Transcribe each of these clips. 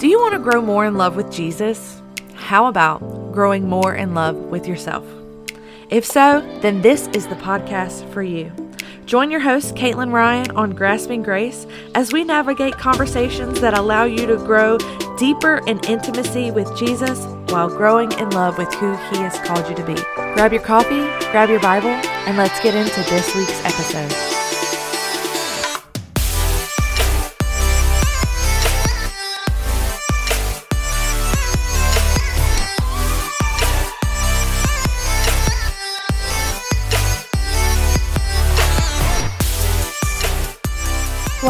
Do you want to grow more in love with Jesus? How about growing more in love with yourself? If so, then this is the podcast for you. Join your host, Caitlin Ryan, on Grasping Grace as we navigate conversations that allow you to grow deeper in intimacy with Jesus while growing in love with who He has called you to be. Grab your coffee, grab your Bible, and let's get into this week's episode.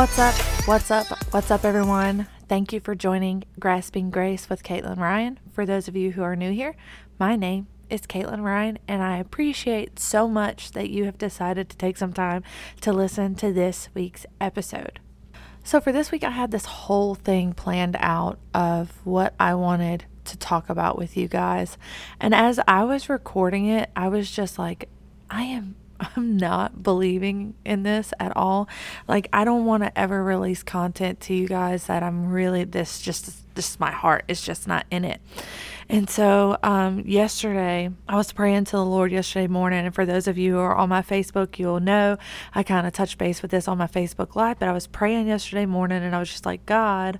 What's up? What's up? What's up, everyone? Thank you for joining Grasping Grace with Caitlin Ryan. For those of you who are new here, my name is Caitlin Ryan, and I appreciate so much that you have decided to take some time to listen to this week's episode. So, for this week, I had this whole thing planned out of what I wanted to talk about with you guys. And as I was recording it, I was just like, I am I'm not believing in this at all. Like I don't want to ever release content to you guys that I'm really this just this my heart is just not in it. And so um, yesterday, I was praying to the Lord yesterday morning. And for those of you who are on my Facebook, you'll know I kind of touched base with this on my Facebook Live. But I was praying yesterday morning and I was just like, God,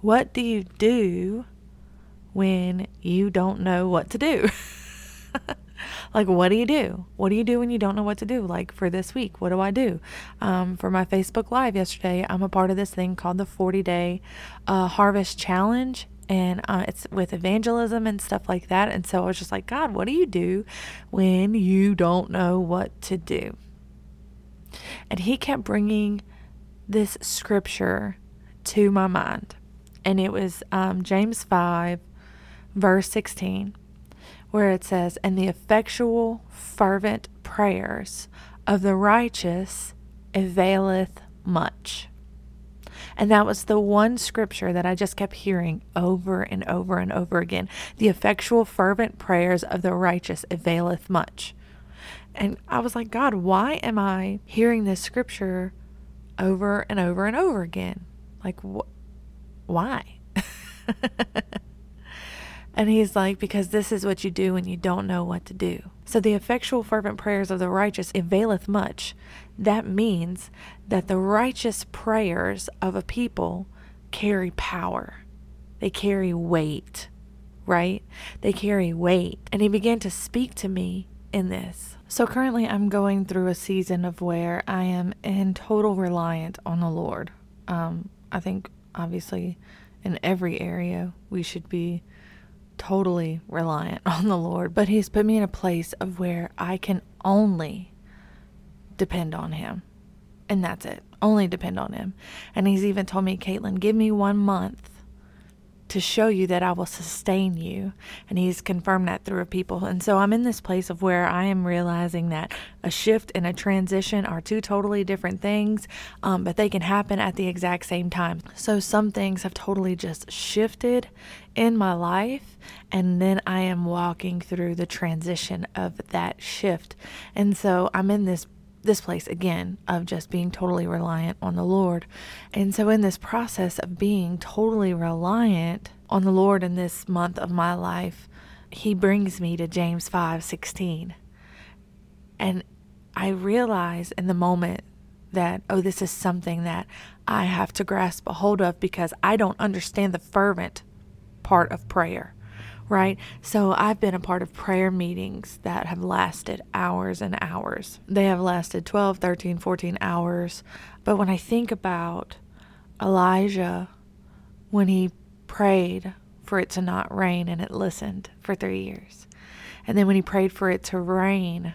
what do you do when you don't know what to do? like what do you do? What do you do when you don't know what to do? Like for this week what do i do? Um, for my facebook live yesterday i'm a part of this thing called the 40 day uh, harvest challenge. And uh, it's with evangelism and stuff like that. And so i was just like god what do you do when you don't know what to do? And he kept bringing this scripture to my mind. And it was um, james 5 verse 16 where it says, And the effectual, fervent prayers of the righteous availeth much. And that was the one scripture that I just kept hearing over and over and over again. The effectual, fervent prayers of the righteous availeth much. And I was like, God, why am I hearing this scripture over and over and over again? Like, wh- why? And he's like, Because this is what you do when you don't know what to do. So the effectual, fervent prayers of the righteous availeth much. That means that the righteous prayers of a people carry power, they carry weight, right? They carry weight. And he began to speak to me in this. So currently, I'm going through a season of where I am in total reliant on the Lord. Um, I think, obviously, in every area, we should be totally reliant on the Lord, but He's put me in a place of where I can only depend on Him. And that's it. Only depend on Him. And He's even told me, Caitlin, give me one month to show you that I will sustain you. And he's confirmed that through a people. And so I'm in this place of where I am realizing that a shift and a transition are two totally different things, um, but they can happen at the exact same time. So some things have totally just shifted in my life. And then I am walking through the transition of that shift. And so I'm in this this place again of just being totally reliant on the Lord. And so, in this process of being totally reliant on the Lord in this month of my life, He brings me to James 5 16. And I realize in the moment that, oh, this is something that I have to grasp a hold of because I don't understand the fervent part of prayer right? So I've been a part of prayer meetings that have lasted hours and hours. They have lasted 12, 13, 14 hours. But when I think about Elijah, when he prayed for it to not rain and it listened for three years, and then when he prayed for it to rain,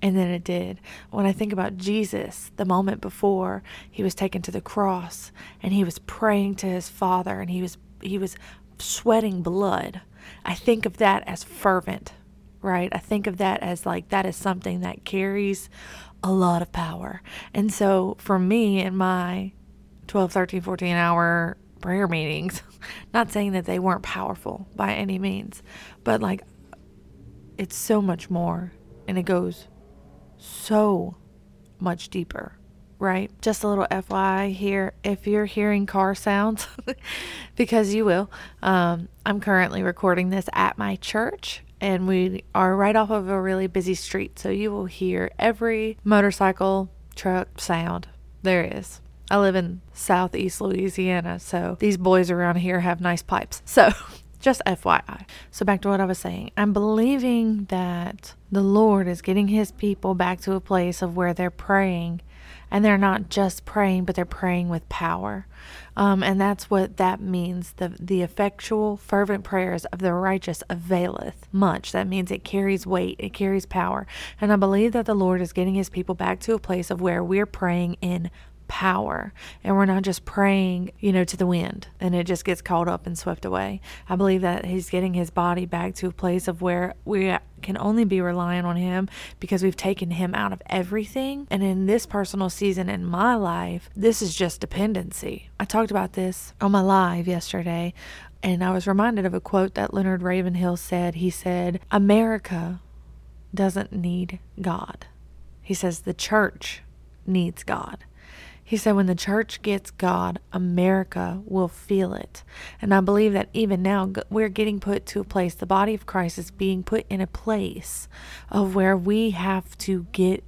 and then it did. When I think about Jesus, the moment before he was taken to the cross and he was praying to his Father and he was he was sweating blood I think of that as fervent, right? I think of that as like that is something that carries a lot of power. And so for me in my 12, 13, 14 hour prayer meetings, not saying that they weren't powerful by any means, but like it's so much more and it goes so much deeper right? Just a little FYI here. If you're hearing car sounds, because you will, um, I'm currently recording this at my church and we are right off of a really busy street. So you will hear every motorcycle, truck sound there is. I live in southeast Louisiana, so these boys around here have nice pipes. So just FYI. So, back to what I was saying. I'm believing that the Lord is getting his people back to a place of where they're praying and they're not just praying, but they're praying with power. Um, and that's what that means. The, the effectual, fervent prayers of the righteous availeth much. That means it carries weight, it carries power. And I believe that the Lord is getting his people back to a place of where we're praying in power and we're not just praying, you know, to the wind and it just gets caught up and swept away. I believe that he's getting his body back to a place of where we can only be relying on him because we've taken him out of everything. And in this personal season in my life, this is just dependency. I talked about this on my live yesterday and I was reminded of a quote that Leonard Ravenhill said. He said, America doesn't need God. He says the church needs God. He said, when the church gets God, America will feel it. And I believe that even now, we're getting put to a place, the body of Christ is being put in a place of where we have to get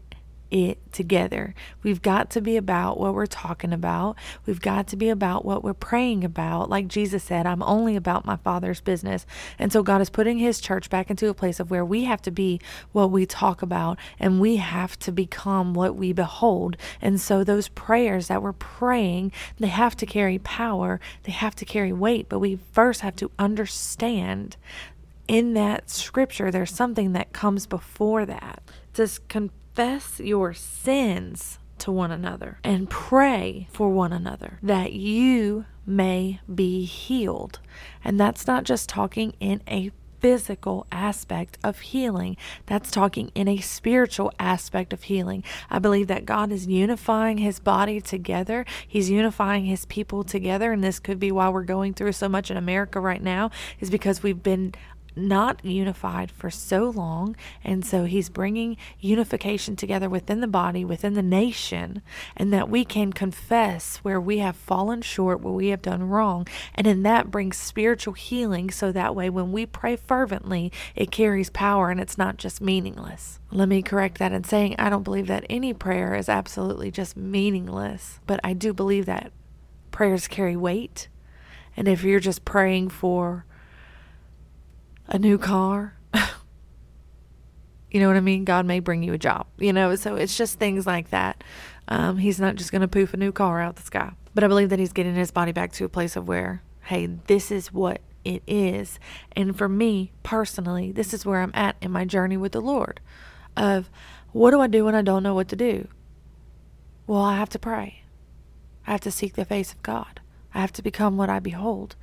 it together. We've got to be about what we're talking about. We've got to be about what we're praying about. Like Jesus said, I'm only about my Father's business. And so God is putting His church back into a place of where we have to be what we talk about and we have to become what we behold. And so those prayers that we're praying, they have to carry power, they have to carry weight, but we first have to understand in that scripture, there's something that comes before that. This con- confess your sins to one another and pray for one another that you may be healed. And that's not just talking in a physical aspect of healing. That's talking in a spiritual aspect of healing. I believe that God is unifying his body together. He's unifying his people together. And this could be why we're going through so much in America right now, is because we've been not unified for so long. And so he's bringing unification together within the body, within the nation, and that we can confess where we have fallen short, where we have done wrong. And in that brings spiritual healing. So that way, when we pray fervently, it carries power and it's not just meaningless. Let me correct that in saying I don't believe that any prayer is absolutely just meaningless, but I do believe that prayers carry weight. And if you're just praying for a new car. you know what I mean? God may bring you a job, you know? So it's just things like that. Um, he's not just going to poof a new car out the sky. But I believe that he's getting his body back to a place of where, hey, this is what it is. And for me personally, this is where I'm at in my journey with the Lord of what do I do when I don't know what to do? Well, I have to pray. I have to seek the face of God. I have to become what I behold.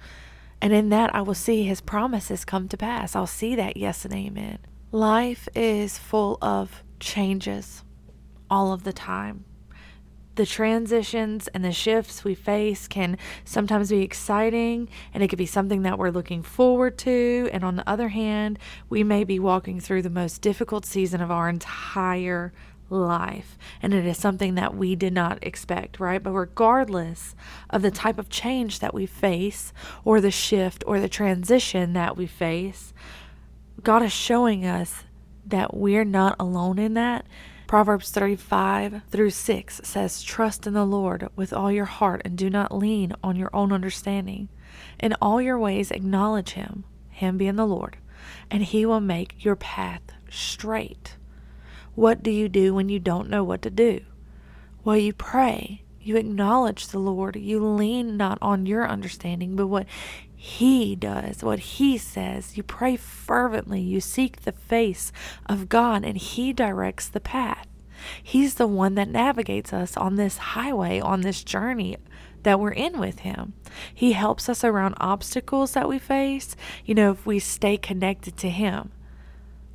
And in that, I will see his promises come to pass. I'll see that yes and amen. Life is full of changes all of the time. The transitions and the shifts we face can sometimes be exciting and it could be something that we're looking forward to. And on the other hand, we may be walking through the most difficult season of our entire life. And it is something that we did not expect, right? But regardless of the type of change that we face, or the shift, or the transition that we face, God is showing us that we're not alone in that. Proverbs 35 through 6 says, Trust in the Lord with all your heart and do not lean on your own understanding. In all your ways, acknowledge Him, Him being the Lord, and He will make your path straight. What do you do when you don't know what to do? Well, you pray. You acknowledge the Lord. You lean not on your understanding, but what He does, what He says. You pray fervently. You seek the face of God, and He directs the path. He's the one that navigates us on this highway, on this journey that we're in with Him. He helps us around obstacles that we face. You know, if we stay connected to Him,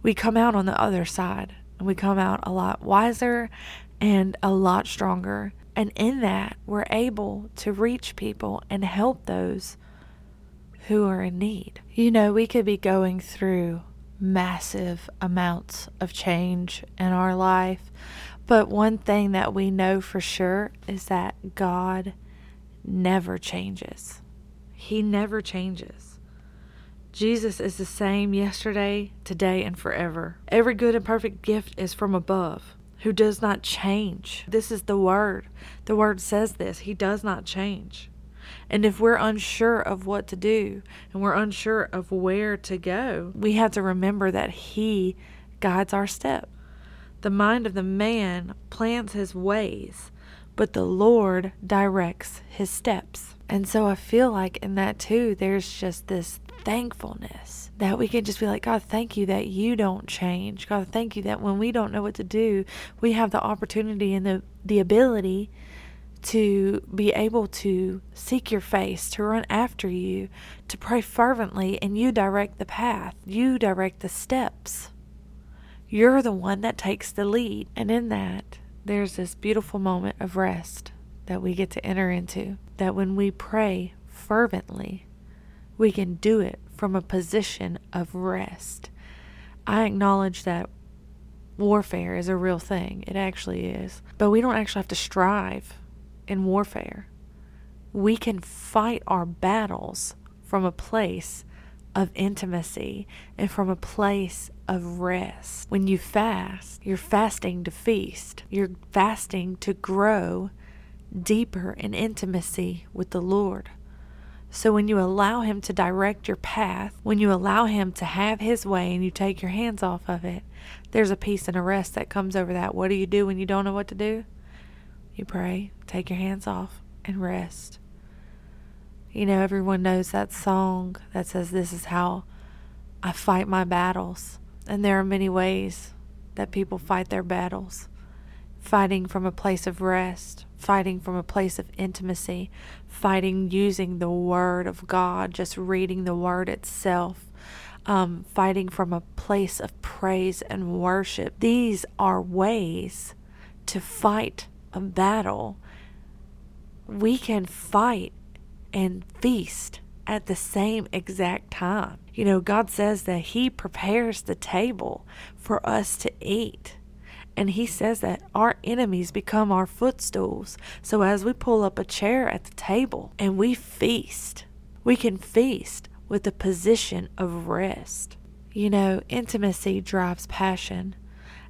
we come out on the other side we come out a lot wiser and a lot stronger. And in that, we're able to reach people and help those who are in need. You know, we could be going through massive amounts of change in our life, But one thing that we know for sure is that God never changes. He never changes. Jesus is the same yesterday, today, and forever. Every good and perfect gift is from above, who does not change. This is the word. The word says this He does not change. And if we're unsure of what to do and we're unsure of where to go, we have to remember that He guides our step. The mind of the man plans his ways, but the Lord directs his steps. And so I feel like in that too, there's just this thankfulness that we can just be like, God, thank you that you don't change. God, thank you that when we don't know what to do, we have the opportunity and the, the ability to be able to seek your face, to run after you, to pray fervently, and you direct the path, you direct the steps. You're the one that takes the lead. And in that, there's this beautiful moment of rest that we get to enter into. That when we pray fervently, we can do it from a position of rest. I acknowledge that warfare is a real thing. It actually is. But we don't actually have to strive in warfare. We can fight our battles from a place of intimacy and from a place of rest. When you fast, you're fasting to feast, you're fasting to grow deeper in intimacy with the Lord. So when you allow Him to direct your path, when you allow Him to have His way and you take your hands off of it, there's a peace and a rest that comes over that. What do you do when you don't know what to do? You pray, take your hands off, and rest. You know, everyone knows that song that says, This is how I fight my battles. And there are many ways that people fight their battles fighting from a place of rest, fighting from a place of intimacy, fighting using the Word of God, just reading the Word itself, um, fighting from a place of praise and worship. These are ways to fight a battle, we can fight and feast at the same exact time. You know, God says that He prepares the table for us to eat. And He says that our enemies become our footstools. So as we pull up a chair at the table and we feast, we can feast with a position of rest. You know, intimacy drives passion.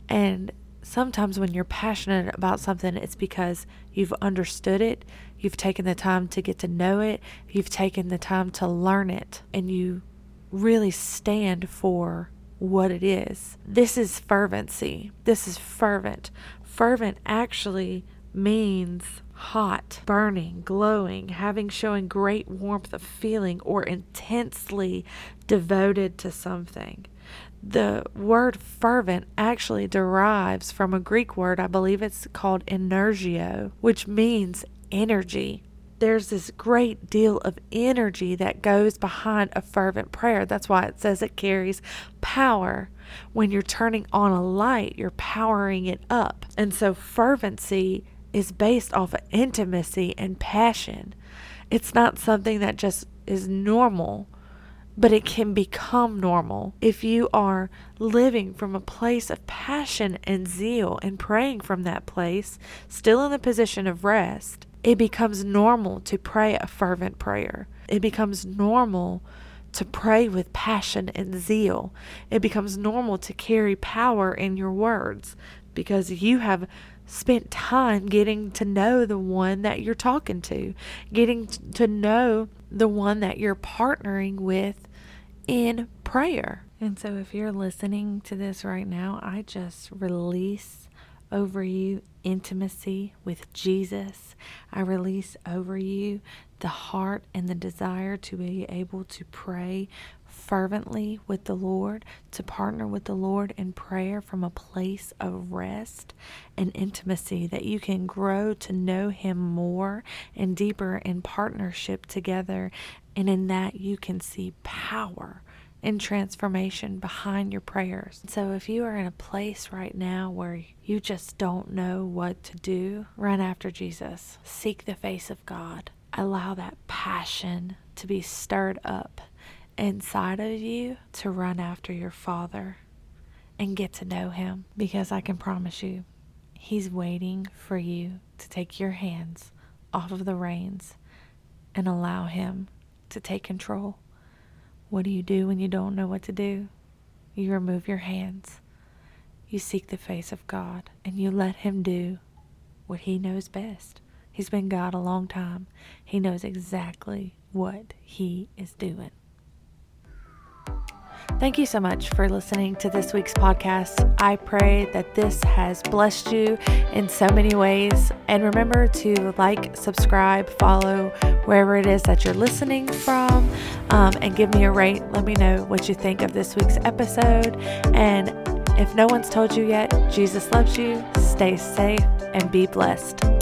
And sometimes when you're passionate about something, it's because you've understood it, you've taken the time to get to know it, you've taken the time to learn it, and you really stand for what it is. This is fervency. This is fervent. Fervent actually means hot, burning, glowing, having showing great warmth of feeling, or intensely devoted to something the word fervent actually derives from a Greek word, I believe it's called energio, which means energy. There's this great deal of energy that goes behind a fervent prayer. That's why it says it carries power. When you're turning on a light, you're powering it up. And so fervency is based off of intimacy and passion. It's not something that just is normal but it can become normal if you are living from a place of passion and zeal and praying from that place, still in the position of rest. It becomes normal to pray a fervent prayer. It becomes normal to pray with passion and zeal. It becomes normal to carry power in your words because you have spent time getting to know the one that you're talking to, getting to know the one that you're partnering with in prayer. And so, if you're listening to this right now, I just release over you intimacy with Jesus. I release over you the heart and the desire to be able to pray fervently with the Lord, to partner with the Lord in prayer from a place of rest and intimacy, that you can grow to know Him more and deeper in partnership together. And in that, you can see power and transformation behind your prayers. So, if you are in a place right now where you just don't know what to do, run after Jesus. Seek the face of God. Allow that passion to be stirred up inside of you to run after your Father and get to know Him because I can promise you, He's waiting for you to take your hands off of the reins and allow Him to take control. What do you do when you don't know what to do? You remove your hands. You seek the face of God and you let Him do what He knows best. He's been God a long time. He knows exactly what He is doing. Thank you so much for listening to this week's podcast. I pray that this has blessed you in so many ways. And remember to like, subscribe, follow wherever it is that you're listening from, um, and give me a rate. Let me know what you think of this week's episode. And if no one's told you yet, Jesus loves you. Stay safe and be blessed.